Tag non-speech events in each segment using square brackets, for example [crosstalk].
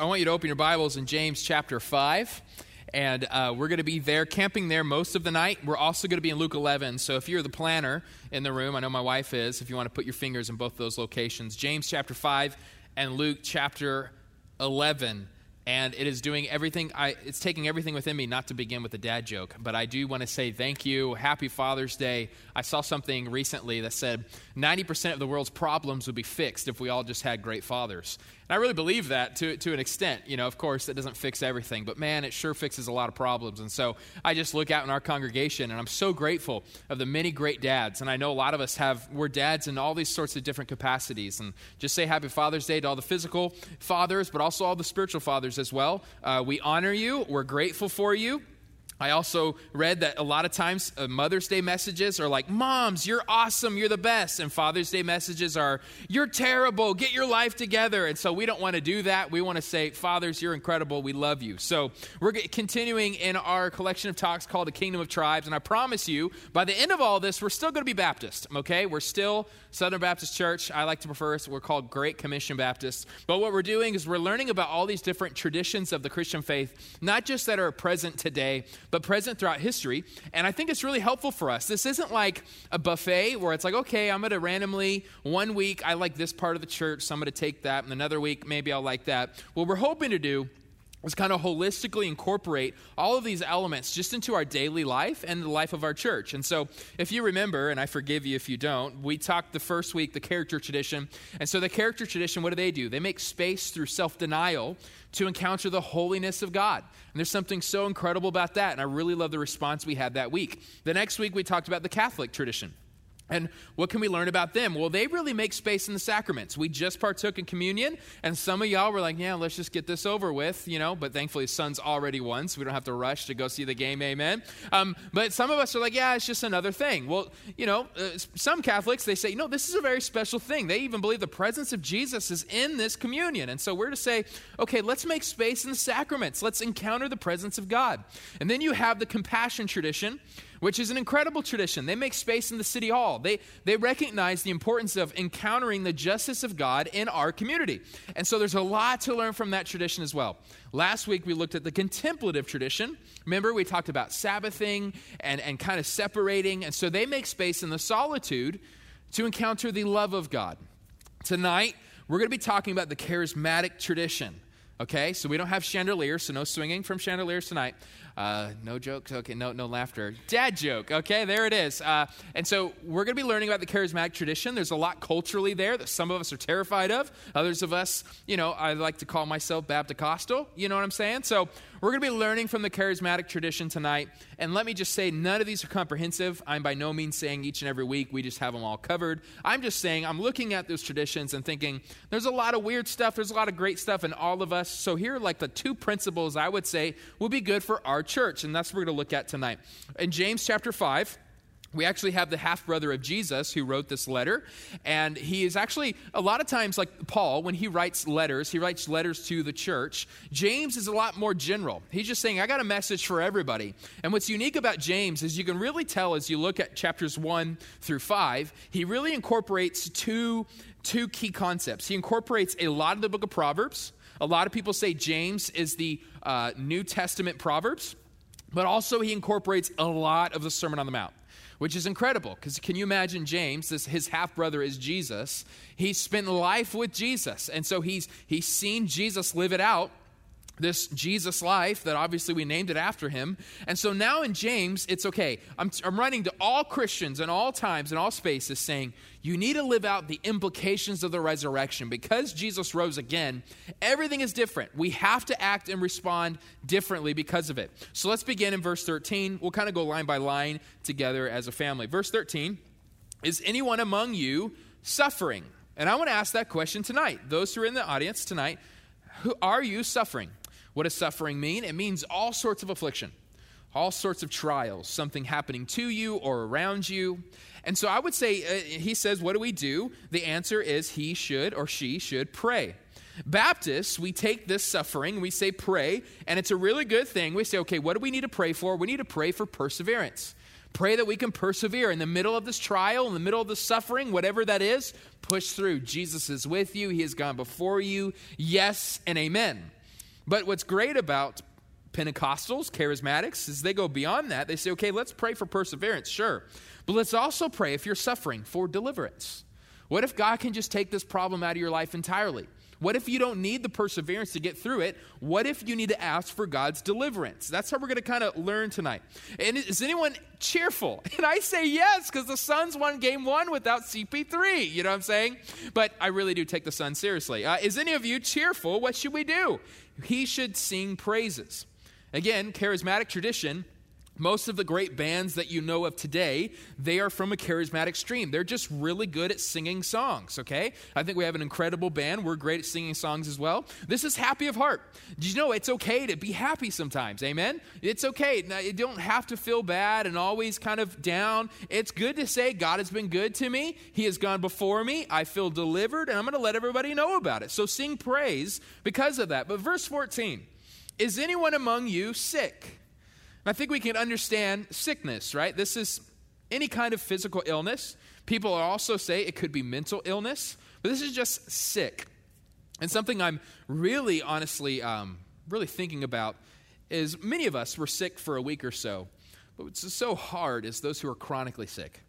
I want you to open your Bibles in James chapter 5. And uh, we're going to be there, camping there most of the night. We're also going to be in Luke 11. So if you're the planner in the room, I know my wife is, if you want to put your fingers in both those locations, James chapter 5 and Luke chapter 11 and it is doing everything I, it's taking everything within me not to begin with a dad joke but i do want to say thank you happy father's day i saw something recently that said 90% of the world's problems would be fixed if we all just had great fathers and I really believe that to, to an extent. You know, of course, it doesn't fix everything, but man, it sure fixes a lot of problems. And so I just look out in our congregation and I'm so grateful of the many great dads. And I know a lot of us have, we're dads in all these sorts of different capacities. And just say happy Father's Day to all the physical fathers, but also all the spiritual fathers as well. Uh, we honor you, we're grateful for you. I also read that a lot of times uh, Mother's Day messages are like, Moms, you're awesome, you're the best. And Father's Day messages are, You're terrible, get your life together. And so we don't want to do that. We want to say, Fathers, you're incredible, we love you. So we're continuing in our collection of talks called The Kingdom of Tribes. And I promise you, by the end of all this, we're still going to be Baptist, okay? We're still Southern Baptist Church. I like to prefer us. We're called Great Commission Baptists. But what we're doing is we're learning about all these different traditions of the Christian faith, not just that are present today, but present throughout history. And I think it's really helpful for us. This isn't like a buffet where it's like, okay, I'm going to randomly, one week, I like this part of the church, so I'm going to take that, and another week, maybe I'll like that. What we're hoping to do is kind of holistically incorporate all of these elements just into our daily life and the life of our church. And so, if you remember, and I forgive you if you don't, we talked the first week the character tradition. And so, the character tradition, what do they do? They make space through self denial to encounter the holiness of God. And there's something so incredible about that. And I really love the response we had that week. The next week, we talked about the Catholic tradition. And what can we learn about them? Well, they really make space in the sacraments. We just partook in communion, and some of y'all were like, yeah, let's just get this over with, you know, but thankfully, Suns already won, so we don't have to rush to go see the game, amen. Um, but some of us are like, yeah, it's just another thing. Well, you know, uh, some Catholics, they say, no, this is a very special thing. They even believe the presence of Jesus is in this communion. And so we're to say, okay, let's make space in the sacraments. Let's encounter the presence of God. And then you have the compassion tradition which is an incredible tradition. They make space in the city hall. They, they recognize the importance of encountering the justice of God in our community. And so there's a lot to learn from that tradition as well. Last week we looked at the contemplative tradition. Remember, we talked about Sabbathing and, and kind of separating. And so they make space in the solitude to encounter the love of God. Tonight, we're going to be talking about the charismatic tradition. Okay, so we don't have chandeliers, so no swinging from chandeliers tonight. Uh, no jokes. Okay, no, no laughter. Dad joke. Okay, there it is. Uh, and so we're going to be learning about the charismatic tradition. There's a lot culturally there that some of us are terrified of. Others of us, you know, I like to call myself Baptist. You know what I'm saying? So we're going to be learning from the charismatic tradition tonight. And let me just say, none of these are comprehensive. I'm by no means saying each and every week we just have them all covered. I'm just saying I'm looking at those traditions and thinking there's a lot of weird stuff, there's a lot of great stuff in all of us. So here are like the two principles I would say would be good for our church. And that's what we're going to look at tonight. In James chapter 5, we actually have the half brother of Jesus who wrote this letter. And he is actually, a lot of times, like Paul, when he writes letters, he writes letters to the church. James is a lot more general. He's just saying, I got a message for everybody. And what's unique about James is you can really tell as you look at chapters one through five, he really incorporates two, two key concepts. He incorporates a lot of the book of Proverbs. A lot of people say James is the uh, New Testament Proverbs, but also he incorporates a lot of the Sermon on the Mount which is incredible because can you imagine James, this, his half brother is Jesus. he spent life with Jesus. And so he's, he's seen Jesus live it out this Jesus life that obviously we named it after him. And so now in James, it's okay. I'm, I'm writing to all Christians in all times, in all spaces, saying, you need to live out the implications of the resurrection. Because Jesus rose again, everything is different. We have to act and respond differently because of it. So let's begin in verse 13. We'll kind of go line by line together as a family. Verse 13 Is anyone among you suffering? And I want to ask that question tonight. Those who are in the audience tonight, who are you suffering? What does suffering mean? It means all sorts of affliction, all sorts of trials, something happening to you or around you. And so I would say, uh, he says, What do we do? The answer is he should or she should pray. Baptists, we take this suffering, we say pray, and it's a really good thing. We say, okay, what do we need to pray for? We need to pray for perseverance. Pray that we can persevere in the middle of this trial, in the middle of the suffering, whatever that is, push through. Jesus is with you, He has gone before you. Yes and amen. But what's great about Pentecostals, charismatics, is they go beyond that. They say, okay, let's pray for perseverance, sure. But let's also pray if you're suffering for deliverance. What if God can just take this problem out of your life entirely? What if you don't need the perseverance to get through it? What if you need to ask for God's deliverance? That's how we're going to kind of learn tonight. And is anyone cheerful? [laughs] And I say yes, because the Suns won game one without CP3. You know what I'm saying? But I really do take the Suns seriously. Uh, is any of you cheerful? What should we do? He should sing praises. Again, charismatic tradition most of the great bands that you know of today, they are from a charismatic stream. They're just really good at singing songs, okay? I think we have an incredible band. We're great at singing songs as well. This is Happy of Heart. Did you know it's okay to be happy sometimes? Amen? It's okay. Now, you don't have to feel bad and always kind of down. It's good to say, God has been good to me. He has gone before me. I feel delivered, and I'm going to let everybody know about it. So sing praise because of that. But verse 14 Is anyone among you sick? I think we can understand sickness, right? This is any kind of physical illness. People also say it could be mental illness, but this is just sick. And something I'm really, honestly, um, really thinking about is many of us were sick for a week or so. But what's so hard is those who are chronically sick.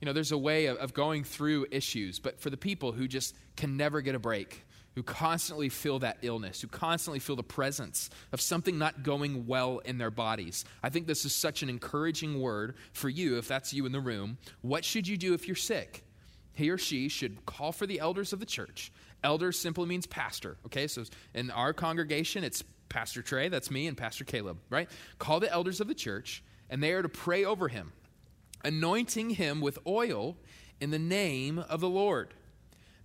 You know, there's a way of, of going through issues, but for the people who just can never get a break, who constantly feel that illness, who constantly feel the presence of something not going well in their bodies. I think this is such an encouraging word for you, if that's you in the room. What should you do if you're sick? He or she should call for the elders of the church. Elder simply means pastor, okay? So in our congregation, it's Pastor Trey, that's me, and Pastor Caleb, right? Call the elders of the church, and they are to pray over him, anointing him with oil in the name of the Lord.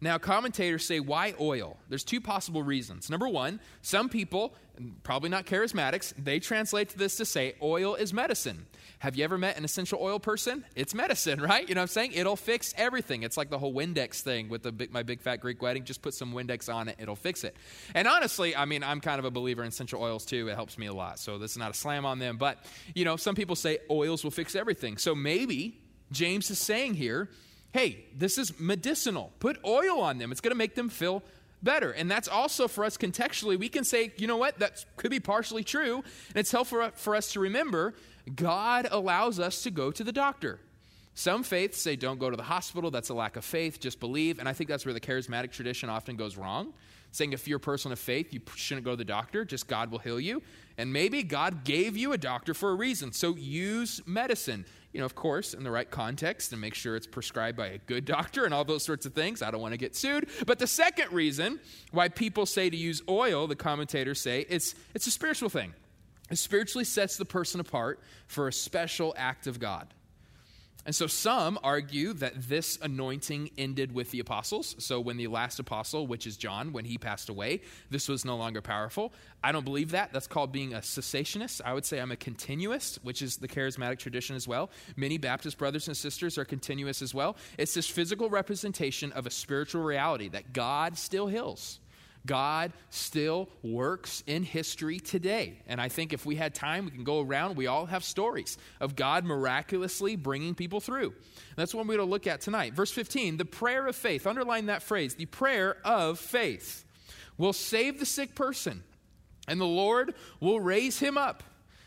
Now, commentators say, why oil? There's two possible reasons. Number one, some people, probably not charismatics, they translate this to say oil is medicine. Have you ever met an essential oil person? It's medicine, [laughs] right? You know what I'm saying? It'll fix everything. It's like the whole Windex thing with the big, my big fat Greek wedding. Just put some Windex on it, it'll fix it. And honestly, I mean, I'm kind of a believer in essential oils too. It helps me a lot. So this is not a slam on them. But, you know, some people say oils will fix everything. So maybe James is saying here, hey, this is medicinal. Put oil on them, it's going to make them feel better. And that's also for us contextually. We can say, you know what, that could be partially true. And it's helpful for us to remember God allows us to go to the doctor. Some faiths say don't go to the hospital. That's a lack of faith. Just believe. And I think that's where the charismatic tradition often goes wrong. Saying if you're a person of faith, you shouldn't go to the doctor. Just God will heal you. And maybe God gave you a doctor for a reason. So use medicine you know, of course, in the right context and make sure it's prescribed by a good doctor and all those sorts of things. I don't want to get sued. But the second reason why people say to use oil, the commentators say, it's, it's a spiritual thing. It spiritually sets the person apart for a special act of God. And so some argue that this anointing ended with the apostles. So when the last apostle, which is John, when he passed away, this was no longer powerful. I don't believe that. That's called being a cessationist. I would say I'm a continuist, which is the charismatic tradition as well. Many Baptist brothers and sisters are continuous as well. It's this physical representation of a spiritual reality that God still heals. God still works in history today. And I think if we had time, we can go around. We all have stories of God miraculously bringing people through. That's what we're going to look at tonight. Verse 15, the prayer of faith. Underline that phrase, the prayer of faith will save the sick person, and the Lord will raise him up.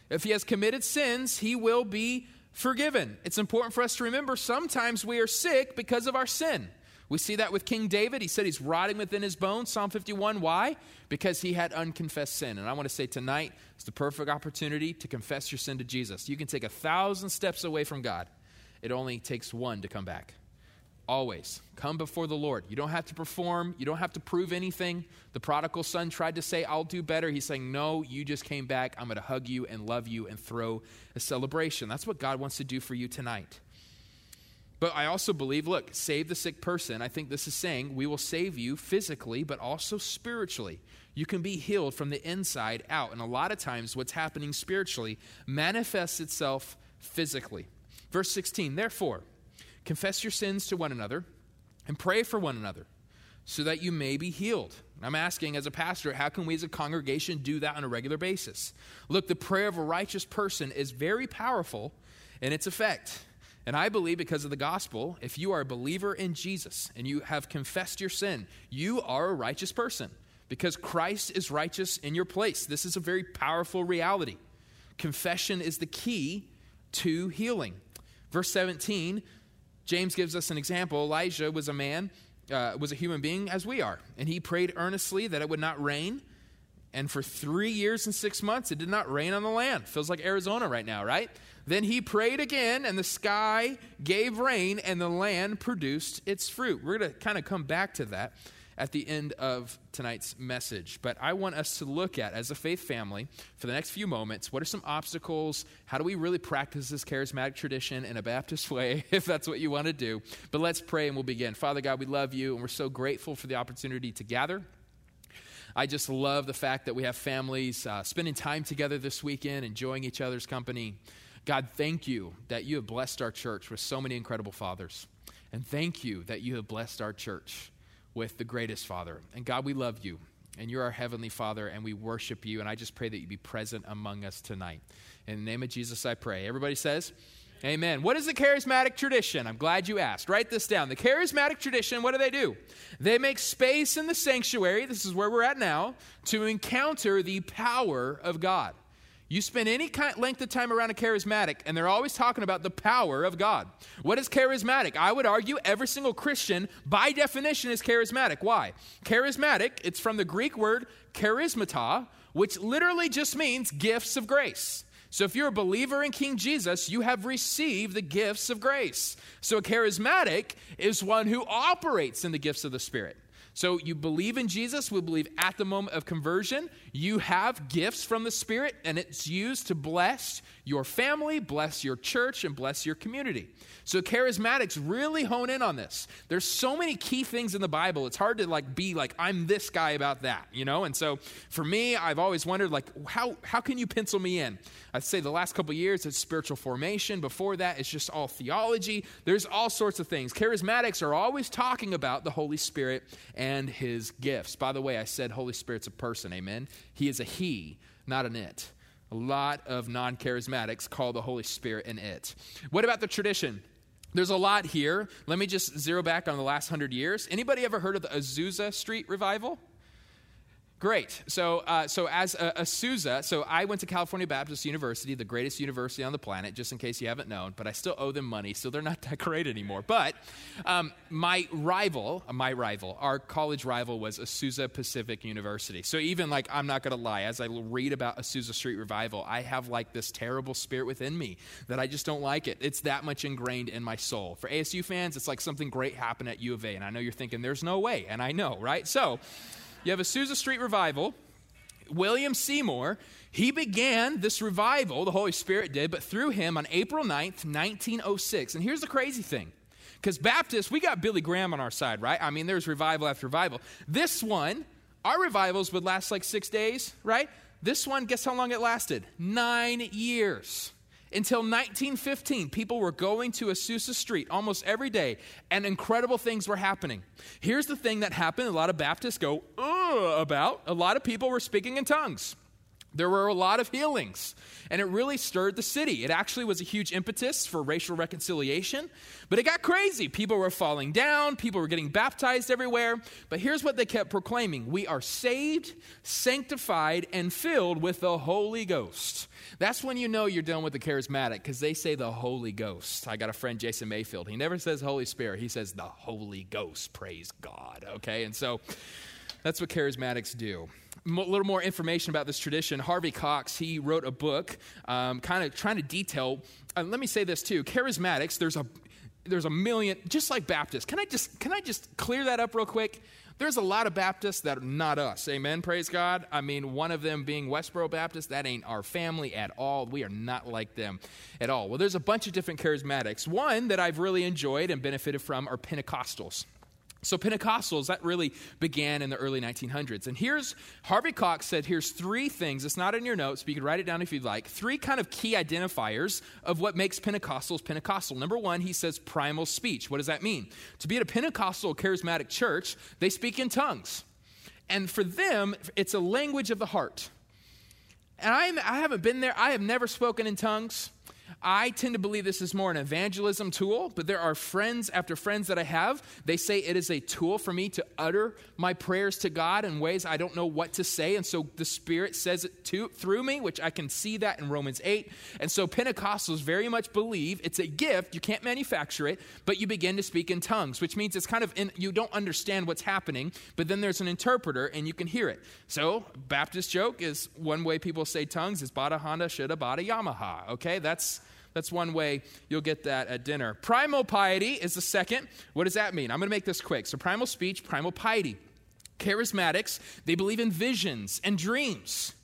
If he has committed sins, he will be forgiven. It's important for us to remember sometimes we are sick because of our sin. We see that with King David. He said he's rotting within his bones. Psalm 51. Why? Because he had unconfessed sin. And I want to say tonight is the perfect opportunity to confess your sin to Jesus. You can take a thousand steps away from God, it only takes one to come back. Always come before the Lord. You don't have to perform, you don't have to prove anything. The prodigal son tried to say, I'll do better. He's saying, No, you just came back. I'm going to hug you and love you and throw a celebration. That's what God wants to do for you tonight. But I also believe, look, save the sick person. I think this is saying we will save you physically, but also spiritually. You can be healed from the inside out. And a lot of times, what's happening spiritually manifests itself physically. Verse 16, therefore, confess your sins to one another and pray for one another so that you may be healed. I'm asking as a pastor, how can we as a congregation do that on a regular basis? Look, the prayer of a righteous person is very powerful in its effect. And I believe because of the gospel, if you are a believer in Jesus and you have confessed your sin, you are a righteous person. because Christ is righteous in your place. This is a very powerful reality. Confession is the key to healing. Verse 17, James gives us an example. Elijah was a man, uh, was a human being as we are, and he prayed earnestly that it would not rain. And for three years and six months, it did not rain on the land. Feels like Arizona right now, right? Then he prayed again, and the sky gave rain, and the land produced its fruit. We're going to kind of come back to that at the end of tonight's message. But I want us to look at, as a faith family, for the next few moments, what are some obstacles? How do we really practice this charismatic tradition in a Baptist way, [laughs] if that's what you want to do? But let's pray and we'll begin. Father God, we love you, and we're so grateful for the opportunity to gather. I just love the fact that we have families uh, spending time together this weekend, enjoying each other's company. God, thank you that you have blessed our church with so many incredible fathers. And thank you that you have blessed our church with the greatest Father. And God, we love you, and you're our Heavenly Father, and we worship you. And I just pray that you be present among us tonight. In the name of Jesus, I pray. Everybody says, Amen. What is the charismatic tradition? I'm glad you asked. Write this down. The charismatic tradition, what do they do? They make space in the sanctuary, this is where we're at now, to encounter the power of God. You spend any kind, length of time around a charismatic, and they're always talking about the power of God. What is charismatic? I would argue every single Christian, by definition, is charismatic. Why? Charismatic, it's from the Greek word charismata, which literally just means gifts of grace. So if you're a believer in King Jesus, you have received the gifts of grace. So a charismatic is one who operates in the gifts of the Spirit. So you believe in Jesus, we believe at the moment of conversion, you have gifts from the Spirit, and it's used to bless your family, bless your church, and bless your community. So charismatics really hone in on this. There's so many key things in the Bible. It's hard to like be like I'm this guy about that, you know? And so for me, I've always wondered like how how can you pencil me in? I'd say the last couple years it's spiritual formation. Before that, it's just all theology. There's all sorts of things. Charismatics are always talking about the Holy Spirit and his gifts. By the way, I said Holy Spirit's a person, amen. He is a he, not an it. A lot of non charismatics call the Holy Spirit an it. What about the tradition? There's a lot here. Let me just zero back on the last hundred years. Anybody ever heard of the Azusa Street revival? Great. So, uh, so as a, Azusa, so I went to California Baptist University, the greatest university on the planet, just in case you haven't known, but I still owe them money, so they're not [laughs] that great anymore. But um, my rival, uh, my rival, our college rival was Azusa Pacific University. So even like, I'm not going to lie, as I read about Azusa Street Revival, I have like this terrible spirit within me that I just don't like it. It's that much ingrained in my soul. For ASU fans, it's like something great happened at U of A, and I know you're thinking, there's no way, and I know, right? So, you have Azusa Street Revival. William Seymour, he began this revival, the Holy Spirit did, but through him on April 9th, 1906. And here's the crazy thing because Baptists, we got Billy Graham on our side, right? I mean, there's revival after revival. This one, our revivals would last like six days, right? This one, guess how long it lasted? Nine years. Until 1915, people were going to Azusa Street almost every day, and incredible things were happening. Here's the thing that happened a lot of Baptists go, about. A lot of people were speaking in tongues. There were a lot of healings, and it really stirred the city. It actually was a huge impetus for racial reconciliation, but it got crazy. People were falling down, people were getting baptized everywhere. But here's what they kept proclaiming We are saved, sanctified, and filled with the Holy Ghost. That's when you know you're dealing with the charismatic because they say the Holy Ghost. I got a friend, Jason Mayfield. He never says Holy Spirit, he says the Holy Ghost. Praise God. Okay, and so that's what charismatics do a little more information about this tradition. Harvey Cox, he wrote a book um, kind of trying to detail. Uh, let me say this too charismatics, there's a, there's a million, just like Baptists. Can I just, can I just clear that up real quick? There's a lot of Baptists that are not us. Amen. Praise God. I mean, one of them being Westboro Baptist, that ain't our family at all. We are not like them at all. Well, there's a bunch of different charismatics. One that I've really enjoyed and benefited from are Pentecostals. So, Pentecostals, that really began in the early 1900s. And here's Harvey Cox said here's three things. It's not in your notes, but you can write it down if you'd like. Three kind of key identifiers of what makes Pentecostals Pentecostal. Number one, he says primal speech. What does that mean? To be at a Pentecostal charismatic church, they speak in tongues. And for them, it's a language of the heart. And I, I haven't been there, I have never spoken in tongues. I tend to believe this is more an evangelism tool, but there are friends after friends that I have. They say it is a tool for me to utter my prayers to God in ways I don't know what to say. And so the Spirit says it to, through me, which I can see that in Romans 8. And so Pentecostals very much believe it's a gift. You can't manufacture it, but you begin to speak in tongues, which means it's kind of, in, you don't understand what's happening, but then there's an interpreter and you can hear it. So Baptist joke is one way people say tongues is bada Honda, shoulda bada Yamaha. Okay, that's that's one way you'll get that at dinner. Primal piety is the second. What does that mean? I'm going to make this quick. So, primal speech, primal piety. Charismatics, they believe in visions and dreams.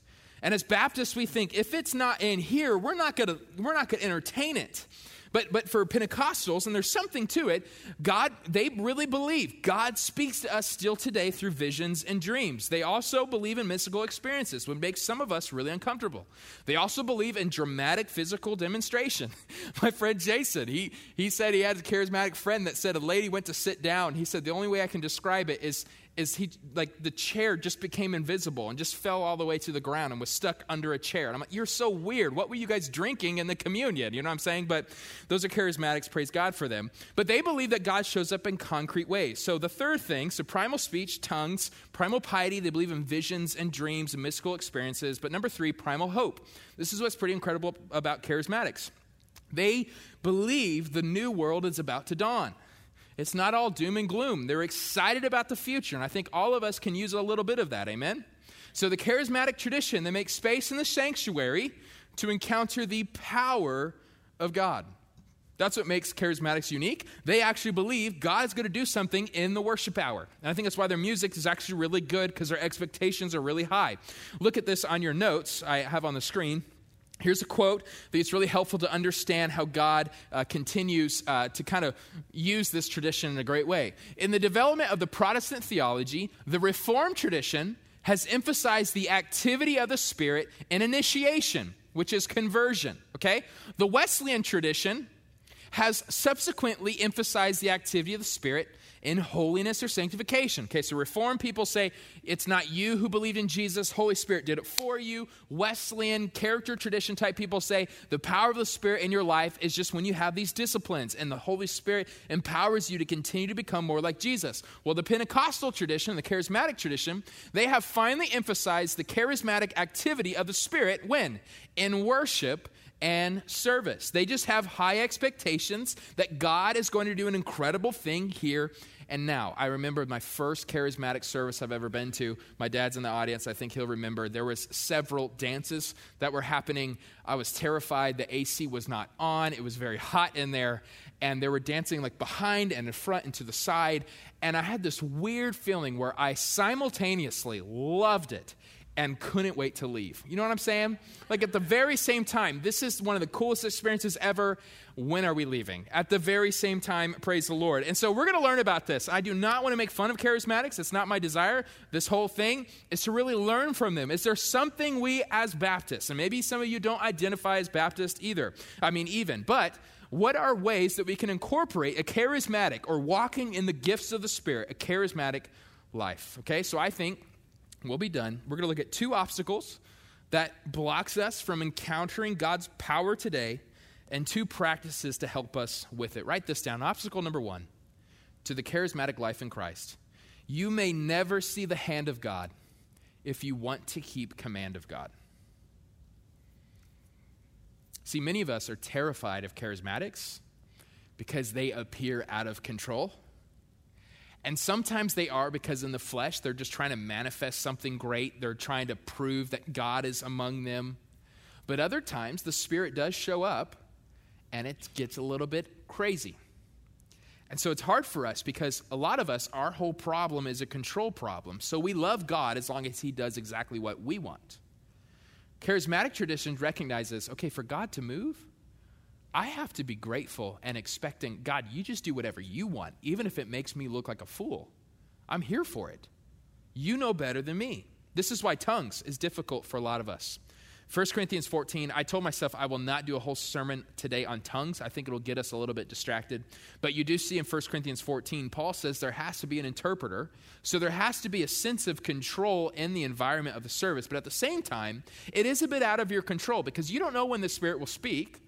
And as Baptists, we think if it's not in here, we're not going to we're not going to entertain it. But, but for Pentecostals, and there's something to it, God, they really believe God speaks to us still today through visions and dreams. They also believe in mystical experiences, which makes some of us really uncomfortable. They also believe in dramatic physical demonstration. [laughs] My friend Jason, he, he said he had a charismatic friend that said a lady went to sit down. He said, The only way I can describe it is is he like the chair just became invisible and just fell all the way to the ground and was stuck under a chair. And I'm like, you're so weird. What were you guys drinking in the communion? You know what I'm saying? But those are charismatics. Praise God for them. But they believe that God shows up in concrete ways. So the third thing, so primal speech, tongues, primal piety. They believe in visions and dreams and mystical experiences. But number three, primal hope. This is what's pretty incredible about charismatics. They believe the new world is about to dawn. It's not all doom and gloom. They're excited about the future, and I think all of us can use a little bit of that. Amen? So, the charismatic tradition, they make space in the sanctuary to encounter the power of God. That's what makes charismatics unique. They actually believe God's going to do something in the worship hour. And I think that's why their music is actually really good because their expectations are really high. Look at this on your notes I have on the screen. Here's a quote that it's really helpful to understand how God uh, continues uh, to kind of use this tradition in a great way. In the development of the Protestant theology, the Reformed tradition has emphasized the activity of the Spirit in initiation, which is conversion. Okay? The Wesleyan tradition has subsequently emphasized the activity of the Spirit in holiness or sanctification. Okay, so Reformed people say it's not you who believed in Jesus, Holy Spirit did it for you. Wesleyan character tradition type people say the power of the Spirit in your life is just when you have these disciplines and the Holy Spirit empowers you to continue to become more like Jesus. Well, the Pentecostal tradition, the charismatic tradition, they have finally emphasized the charismatic activity of the Spirit when? In worship and service. They just have high expectations that God is going to do an incredible thing here and now. I remember my first charismatic service I've ever been to. My dad's in the audience. I think he'll remember. There was several dances that were happening. I was terrified. The AC was not on. It was very hot in there. And they were dancing like behind and in front and to the side. And I had this weird feeling where I simultaneously loved it and couldn't wait to leave. You know what I'm saying? Like at the very same time, this is one of the coolest experiences ever. When are we leaving? At the very same time, praise the Lord. And so we're going to learn about this. I do not want to make fun of charismatics. It's not my desire. This whole thing is to really learn from them. Is there something we as Baptists, and maybe some of you don't identify as Baptist either, I mean, even, but what are ways that we can incorporate a charismatic or walking in the gifts of the Spirit, a charismatic life? Okay, so I think we'll be done. We're going to look at two obstacles that blocks us from encountering God's power today and two practices to help us with it. Write this down. Obstacle number 1 to the charismatic life in Christ. You may never see the hand of God if you want to keep command of God. See, many of us are terrified of charismatics because they appear out of control. And sometimes they are because in the flesh, they're just trying to manifest something great. They're trying to prove that God is among them. But other times, the Spirit does show up and it gets a little bit crazy. And so it's hard for us because a lot of us, our whole problem is a control problem. So we love God as long as He does exactly what we want. Charismatic traditions recognize this okay, for God to move, I have to be grateful and expecting, God, you just do whatever you want, even if it makes me look like a fool. I'm here for it. You know better than me. This is why tongues is difficult for a lot of us. 1 Corinthians 14, I told myself I will not do a whole sermon today on tongues. I think it'll get us a little bit distracted. But you do see in 1 Corinthians 14, Paul says there has to be an interpreter. So there has to be a sense of control in the environment of the service. But at the same time, it is a bit out of your control because you don't know when the Spirit will speak.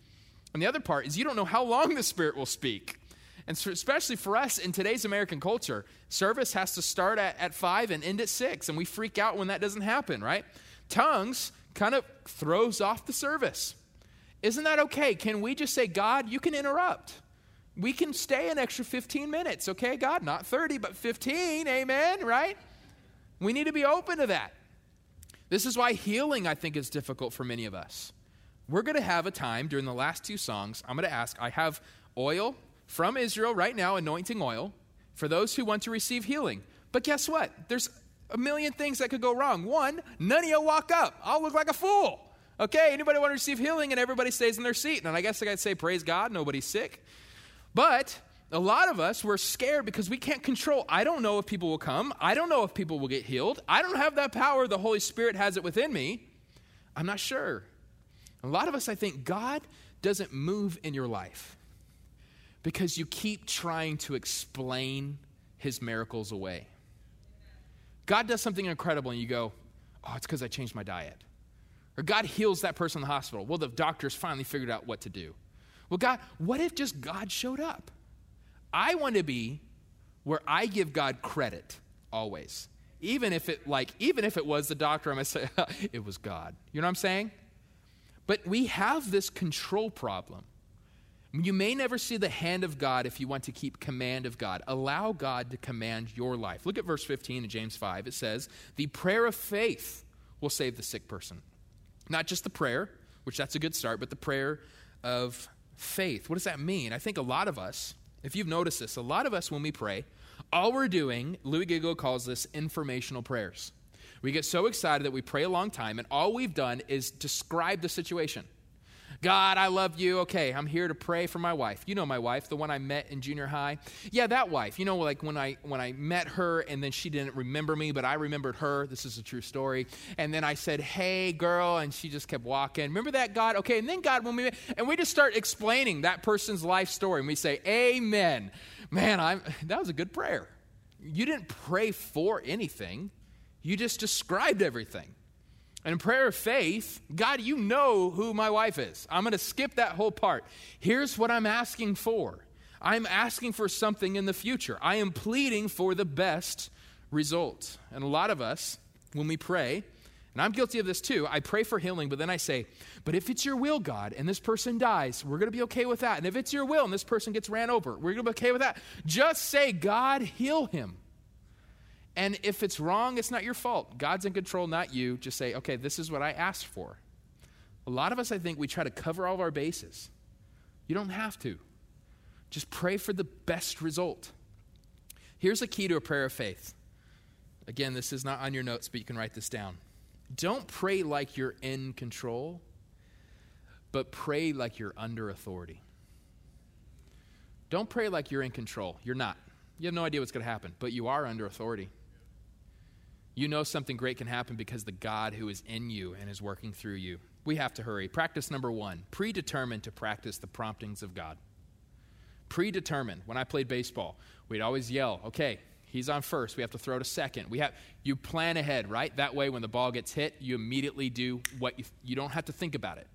And the other part is you don't know how long the Spirit will speak. And so especially for us in today's American culture, service has to start at, at 5 and end at 6, and we freak out when that doesn't happen, right? Tongues kind of throws off the service. Isn't that okay? Can we just say, God, you can interrupt? We can stay an extra 15 minutes, okay, God? Not 30, but 15, amen, right? We need to be open to that. This is why healing, I think, is difficult for many of us. We're going to have a time during the last two songs. I'm going to ask, I have oil from Israel right now, anointing oil, for those who want to receive healing. But guess what? There's a million things that could go wrong. One, none of you walk up. I'll look like a fool. Okay, anybody want to receive healing and everybody stays in their seat? And I guess I got to say, praise God, nobody's sick. But a lot of us, we're scared because we can't control. I don't know if people will come. I don't know if people will get healed. I don't have that power. The Holy Spirit has it within me. I'm not sure. A lot of us, I think, God doesn't move in your life because you keep trying to explain his miracles away. God does something incredible and you go, oh, it's because I changed my diet. Or God heals that person in the hospital. Well, the doctors finally figured out what to do. Well, God, what if just God showed up? I want to be where I give God credit always. Even if it like even if it was the doctor, I'm gonna say [laughs] it was God. You know what I'm saying? But we have this control problem. You may never see the hand of God if you want to keep command of God. Allow God to command your life. Look at verse 15 in James 5. It says, The prayer of faith will save the sick person. Not just the prayer, which that's a good start, but the prayer of faith. What does that mean? I think a lot of us, if you've noticed this, a lot of us when we pray, all we're doing, Louis Giglio calls this informational prayers. We get so excited that we pray a long time, and all we've done is describe the situation. God, I love you. Okay, I'm here to pray for my wife. You know my wife, the one I met in junior high. Yeah, that wife. You know, like when I when I met her and then she didn't remember me, but I remembered her. This is a true story. And then I said, "Hey, girl," and she just kept walking. Remember that God? Okay, and then God when we met, and we just start explaining that person's life story, and we say, "Amen." Man, I'm [laughs] that was a good prayer. You didn't pray for anything. You just described everything. And in prayer of faith, God, you know who my wife is. I'm going to skip that whole part. Here's what I'm asking for I'm asking for something in the future. I am pleading for the best result. And a lot of us, when we pray, and I'm guilty of this too, I pray for healing, but then I say, but if it's your will, God, and this person dies, we're going to be okay with that. And if it's your will and this person gets ran over, we're going to be okay with that. Just say, God, heal him. And if it's wrong, it's not your fault. God's in control, not you. Just say, okay, this is what I asked for. A lot of us, I think, we try to cover all of our bases. You don't have to. Just pray for the best result. Here's a key to a prayer of faith. Again, this is not on your notes, but you can write this down. Don't pray like you're in control, but pray like you're under authority. Don't pray like you're in control. You're not. You have no idea what's going to happen, but you are under authority. You know something great can happen because the God who is in you and is working through you. We have to hurry. Practice number one predetermined to practice the promptings of God. Predetermined. When I played baseball, we'd always yell, okay, he's on first. We have to throw to second. We have you plan ahead, right? That way, when the ball gets hit, you immediately do what you, you don't have to think about it.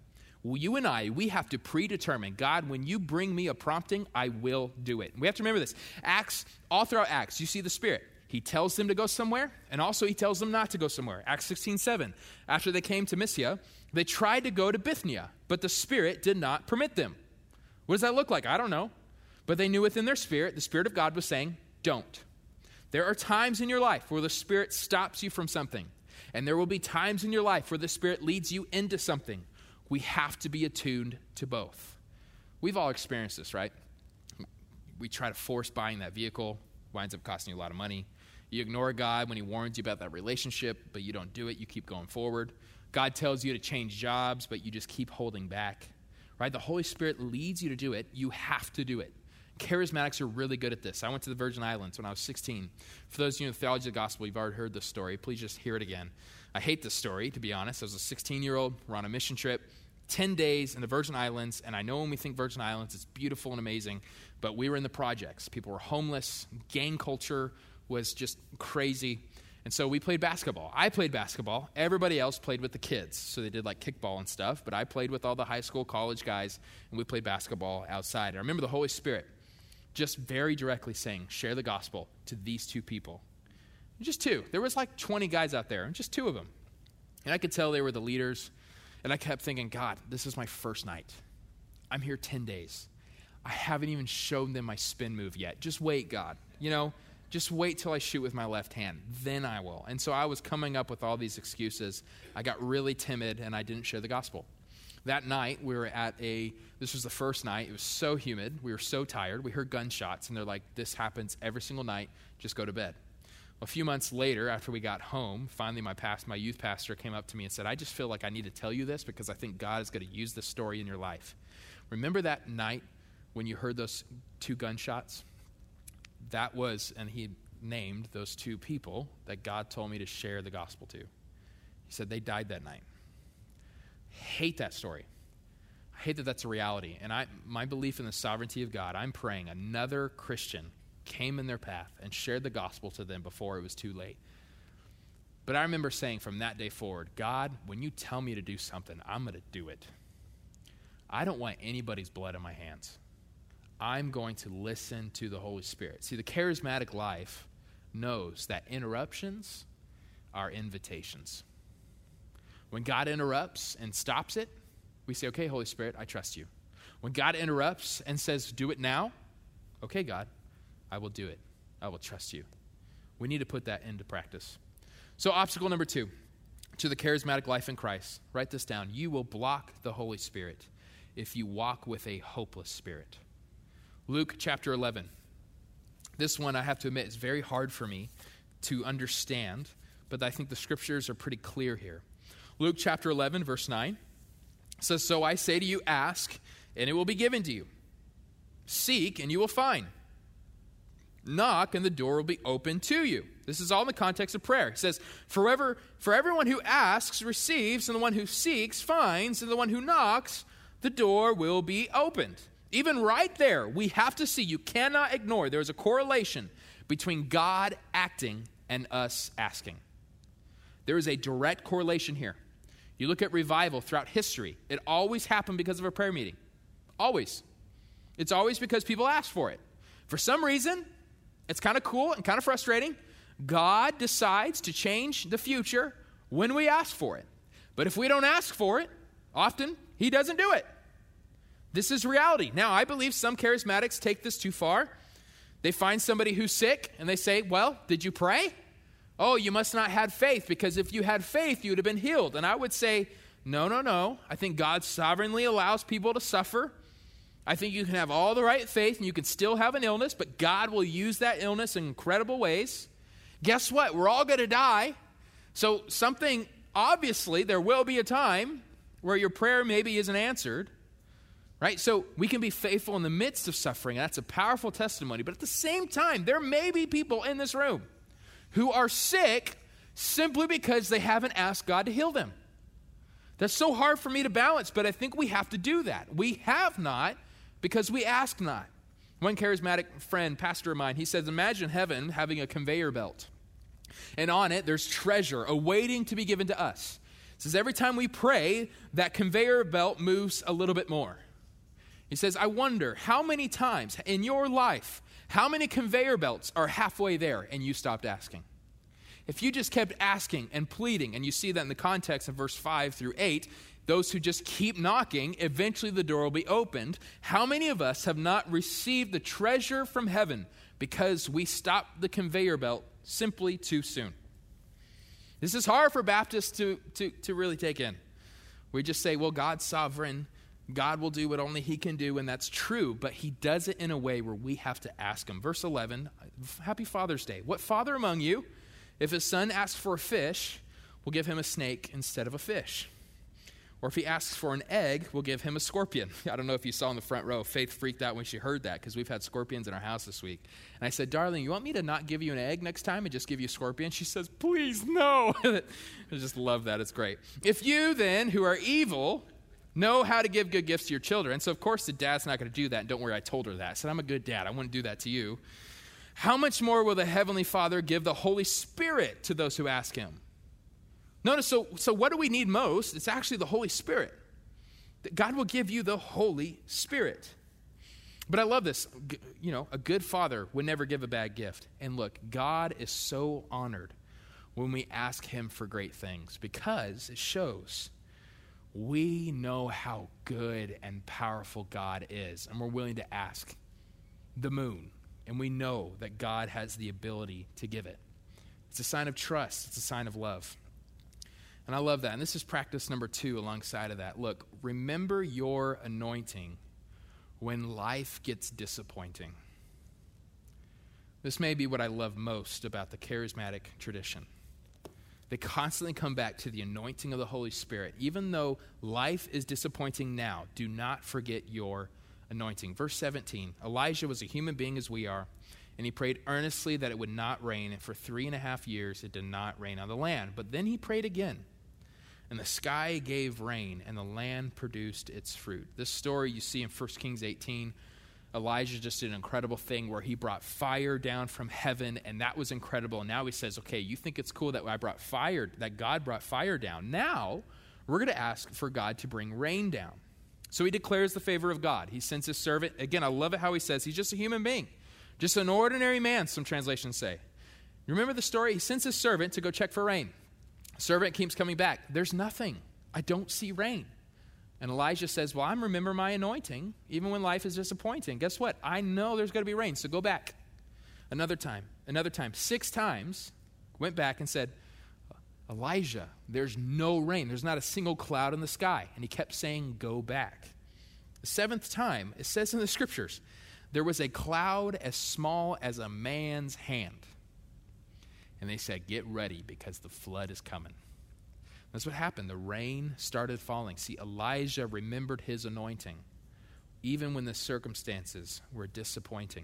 Well, you and I, we have to predetermine God, when you bring me a prompting, I will do it. We have to remember this. Acts, all throughout Acts, you see the Spirit. He tells them to go somewhere, and also he tells them not to go somewhere. Acts 16 7. After they came to Mysia, they tried to go to Bithynia, but the Spirit did not permit them. What does that look like? I don't know. But they knew within their spirit, the Spirit of God was saying, don't. There are times in your life where the Spirit stops you from something, and there will be times in your life where the Spirit leads you into something. We have to be attuned to both. We've all experienced this, right? We try to force buying that vehicle, winds up costing you a lot of money. You ignore God when He warns you about that relationship, but you don't do it. You keep going forward. God tells you to change jobs, but you just keep holding back. Right? The Holy Spirit leads you to do it. You have to do it. Charismatics are really good at this. I went to the Virgin Islands when I was 16. For those of you in the theology of the gospel, you've already heard this story. Please just hear it again. I hate this story, to be honest. I was a 16 year old. We're on a mission trip, 10 days in the Virgin Islands. And I know when we think Virgin Islands, it's beautiful and amazing, but we were in the projects. People were homeless, gang culture was just crazy. And so we played basketball. I played basketball. Everybody else played with the kids. So they did like kickball and stuff. But I played with all the high school, college guys, and we played basketball outside. And I remember the Holy Spirit just very directly saying, share the gospel to these two people. Just two. There was like 20 guys out there, and just two of them. And I could tell they were the leaders. And I kept thinking, God, this is my first night. I'm here 10 days. I haven't even shown them my spin move yet. Just wait, God. You know, just wait till I shoot with my left hand. Then I will. And so I was coming up with all these excuses. I got really timid and I didn't share the gospel. That night, we were at a, this was the first night. It was so humid. We were so tired. We heard gunshots, and they're like, this happens every single night. Just go to bed. A few months later, after we got home, finally my past, my youth pastor came up to me and said, I just feel like I need to tell you this because I think God is going to use this story in your life. Remember that night when you heard those two gunshots? That was, and he named those two people that God told me to share the gospel to. He said they died that night. Hate that story. I hate that that's a reality. And I, my belief in the sovereignty of God, I'm praying another Christian came in their path and shared the gospel to them before it was too late. But I remember saying from that day forward, God, when you tell me to do something, I'm going to do it. I don't want anybody's blood on my hands. I'm going to listen to the Holy Spirit. See, the charismatic life knows that interruptions are invitations. When God interrupts and stops it, we say, Okay, Holy Spirit, I trust you. When God interrupts and says, Do it now, okay, God, I will do it. I will trust you. We need to put that into practice. So, obstacle number two to the charismatic life in Christ write this down. You will block the Holy Spirit if you walk with a hopeless spirit. Luke chapter 11. This one, I have to admit, is very hard for me to understand, but I think the scriptures are pretty clear here. Luke chapter 11, verse 9 says, So I say to you, ask, and it will be given to you. Seek, and you will find. Knock, and the door will be open to you. This is all in the context of prayer. He says, Forever, For everyone who asks receives, and the one who seeks finds, and the one who knocks, the door will be opened. Even right there, we have to see, you cannot ignore, there's a correlation between God acting and us asking. There is a direct correlation here. You look at revival throughout history, it always happened because of a prayer meeting. Always. It's always because people asked for it. For some reason, it's kind of cool and kind of frustrating. God decides to change the future when we ask for it. But if we don't ask for it, often He doesn't do it. This is reality. Now, I believe some charismatics take this too far. They find somebody who's sick and they say, Well, did you pray? Oh, you must not have faith because if you had faith, you would have been healed. And I would say, No, no, no. I think God sovereignly allows people to suffer. I think you can have all the right faith and you can still have an illness, but God will use that illness in incredible ways. Guess what? We're all going to die. So, something, obviously, there will be a time where your prayer maybe isn't answered, right? So, we can be faithful in the midst of suffering. That's a powerful testimony. But at the same time, there may be people in this room who are sick simply because they haven't asked God to heal them. That's so hard for me to balance, but I think we have to do that. We have not because we ask not. One charismatic friend, pastor of mine, he says, Imagine heaven having a conveyor belt. And on it, there's treasure awaiting to be given to us. He says, Every time we pray, that conveyor belt moves a little bit more. He says, I wonder how many times in your life how many conveyor belts are halfway there and you stopped asking? If you just kept asking and pleading, and you see that in the context of verse 5 through 8, those who just keep knocking, eventually the door will be opened. How many of us have not received the treasure from heaven because we stopped the conveyor belt simply too soon? This is hard for Baptists to, to, to really take in. We just say, well, God's sovereign. God will do what only He can do, and that's true, but He does it in a way where we have to ask Him. Verse 11 Happy Father's Day. What father among you, if his son asks for a fish, will give him a snake instead of a fish? Or if he asks for an egg, we'll give him a scorpion. [laughs] I don't know if you saw in the front row, Faith freaked out when she heard that because we've had scorpions in our house this week. And I said, Darling, you want me to not give you an egg next time and just give you a scorpion? She says, Please, no. [laughs] I just love that. It's great. If you then, who are evil, know how to give good gifts to your children. So, of course, the dad's not going to do that. And don't worry, I told her that. I said, I'm a good dad. I wouldn't do that to you. how much more will the Heavenly Father give the Holy Spirit to those who ask Him? Notice, so, so what do we need most? It's actually the Holy Spirit. That God will give you the Holy Spirit. But I love this. You know, a good father would never give a bad gift. And look, God is so honored when we ask Him for great things because it shows we know how good and powerful God is, and we're willing to ask the moon, and we know that God has the ability to give it. It's a sign of trust, it's a sign of love. And I love that. And this is practice number two alongside of that. Look, remember your anointing when life gets disappointing. This may be what I love most about the charismatic tradition. They constantly come back to the anointing of the Holy Spirit. Even though life is disappointing now, do not forget your anointing. Verse 17 Elijah was a human being as we are, and he prayed earnestly that it would not rain. And for three and a half years, it did not rain on the land. But then he prayed again. And the sky gave rain, and the land produced its fruit. This story you see in 1 Kings 18. Elijah just did an incredible thing where he brought fire down from heaven, and that was incredible. And now he says, Okay, you think it's cool that I brought fire, that God brought fire down. Now we're going to ask for God to bring rain down. So he declares the favor of God. He sends his servant. Again, I love it how he says he's just a human being, just an ordinary man, some translations say. Remember the story? He sends his servant to go check for rain. Servant keeps coming back. There's nothing. I don't see rain. And Elijah says, Well, I'm remember my anointing, even when life is disappointing. Guess what? I know there's going to be rain, so go back. Another time, another time, six times, went back and said, Elijah, there's no rain. There's not a single cloud in the sky. And he kept saying, Go back. The seventh time, it says in the scriptures, there was a cloud as small as a man's hand. And they said, Get ready because the flood is coming. That's what happened. The rain started falling. See, Elijah remembered his anointing, even when the circumstances were disappointing.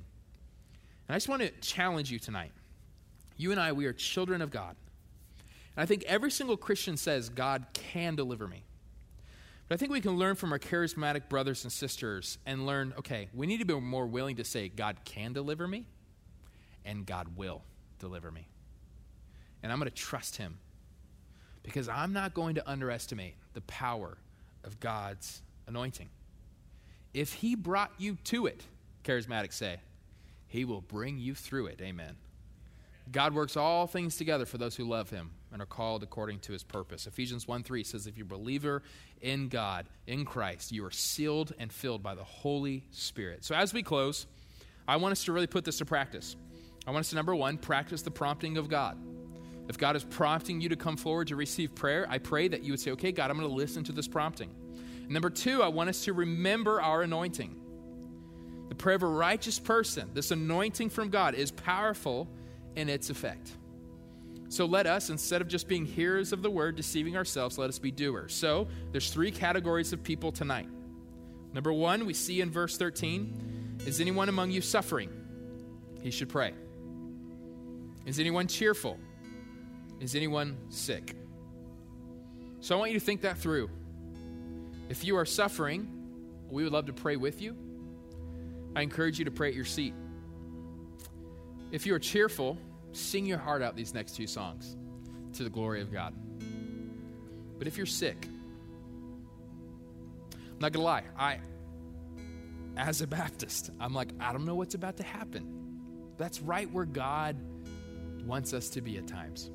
And I just want to challenge you tonight. You and I, we are children of God. And I think every single Christian says, God can deliver me. But I think we can learn from our charismatic brothers and sisters and learn okay, we need to be more willing to say, God can deliver me, and God will deliver me and I'm going to trust him because I'm not going to underestimate the power of God's anointing. If he brought you to it, charismatics say, he will bring you through it. Amen. God works all things together for those who love him and are called according to his purpose. Ephesians 1 3 says, If you're a believer in God, in Christ, you are sealed and filled by the Holy Spirit. So as we close, I want us to really put this to practice. I want us to, number one, practice the prompting of God. If God is prompting you to come forward to receive prayer, I pray that you would say, okay, God, I'm going to listen to this prompting. And number two, I want us to remember our anointing. The prayer of a righteous person, this anointing from God, is powerful in its effect. So let us, instead of just being hearers of the word, deceiving ourselves, let us be doers. So there's three categories of people tonight. Number one, we see in verse 13 Is anyone among you suffering? He should pray. Is anyone cheerful? Is anyone sick? So I want you to think that through. If you are suffering, we would love to pray with you. I encourage you to pray at your seat. If you are cheerful, sing your heart out these next two songs to the glory of God. But if you're sick, I'm not gonna lie, I, as a Baptist, I'm like, I don't know what's about to happen. That's right where God wants us to be at times.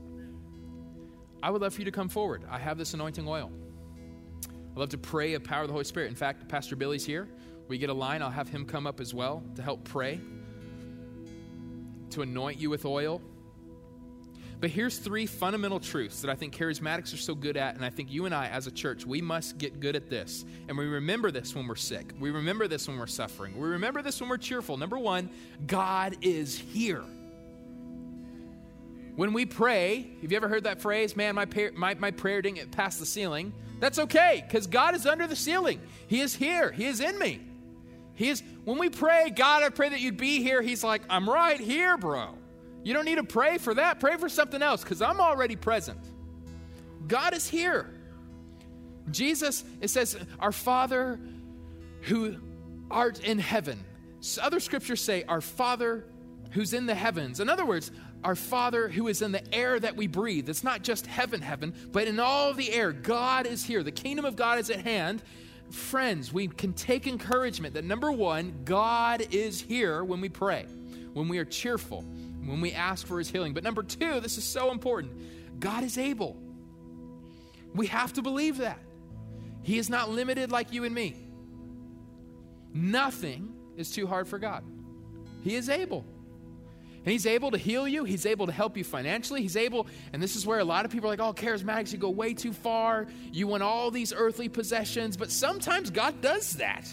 I would love for you to come forward. I have this anointing oil. I'd love to pray a power of the Holy Spirit. In fact, Pastor Billy's here. We get a line, I'll have him come up as well to help pray, to anoint you with oil. But here's three fundamental truths that I think charismatics are so good at, and I think you and I, as a church, we must get good at this. And we remember this when we're sick. We remember this when we're suffering. We remember this when we're cheerful. Number one, God is here. When we pray, have you ever heard that phrase, man, my, prayer, my, my prayer didn't get past the ceiling? That's okay, because God is under the ceiling. He is here, He is in me. He is, when we pray, God, I pray that you'd be here, He's like, I'm right here, bro. You don't need to pray for that. Pray for something else, because I'm already present. God is here. Jesus, it says, Our Father who art in heaven. Other scriptures say, Our Father who's in the heavens. In other words, our Father who is in the air that we breathe. It's not just heaven, heaven, but in all the air. God is here. The kingdom of God is at hand. Friends, we can take encouragement that number one, God is here when we pray, when we are cheerful, when we ask for his healing. But number two, this is so important God is able. We have to believe that. He is not limited like you and me. Nothing is too hard for God. He is able. And He's able to heal you. He's able to help you financially. He's able, and this is where a lot of people are like, oh, charismatics, you go way too far. You want all these earthly possessions. But sometimes God does that.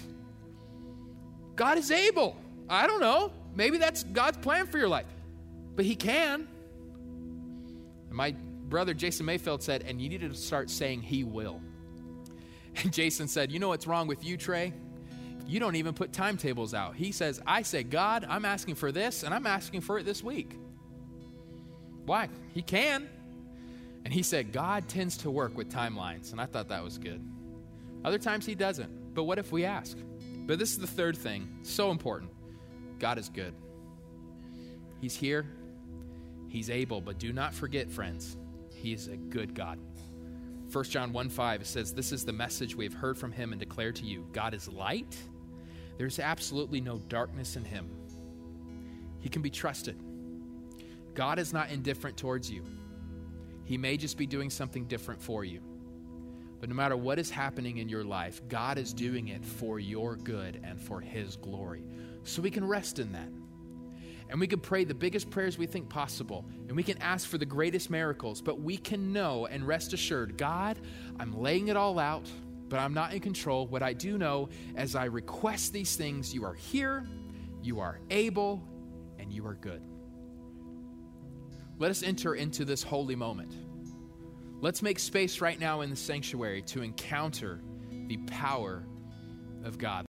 God is able. I don't know. Maybe that's God's plan for your life. But He can. My brother Jason Mayfield said, and you need to start saying He will. [laughs] And Jason said, You know what's wrong with you, Trey? You don't even put timetables out. He says, I say, God, I'm asking for this, and I'm asking for it this week. Why? He can. And he said, God tends to work with timelines. And I thought that was good. Other times he doesn't. But what if we ask? But this is the third thing, so important. God is good. He's here, He's able, but do not forget, friends, He is a good God. 1 John 1 5, says, This is the message we have heard from Him and declare to you God is light there's absolutely no darkness in him. He can be trusted. God is not indifferent towards you. He may just be doing something different for you. But no matter what is happening in your life, God is doing it for your good and for His glory. So we can rest in that. And we can pray the biggest prayers we think possible. And we can ask for the greatest miracles. But we can know and rest assured God, I'm laying it all out but I'm not in control. What I do know as I request these things, you are here, you are able, and you are good. Let us enter into this holy moment. Let's make space right now in the sanctuary to encounter the power of God.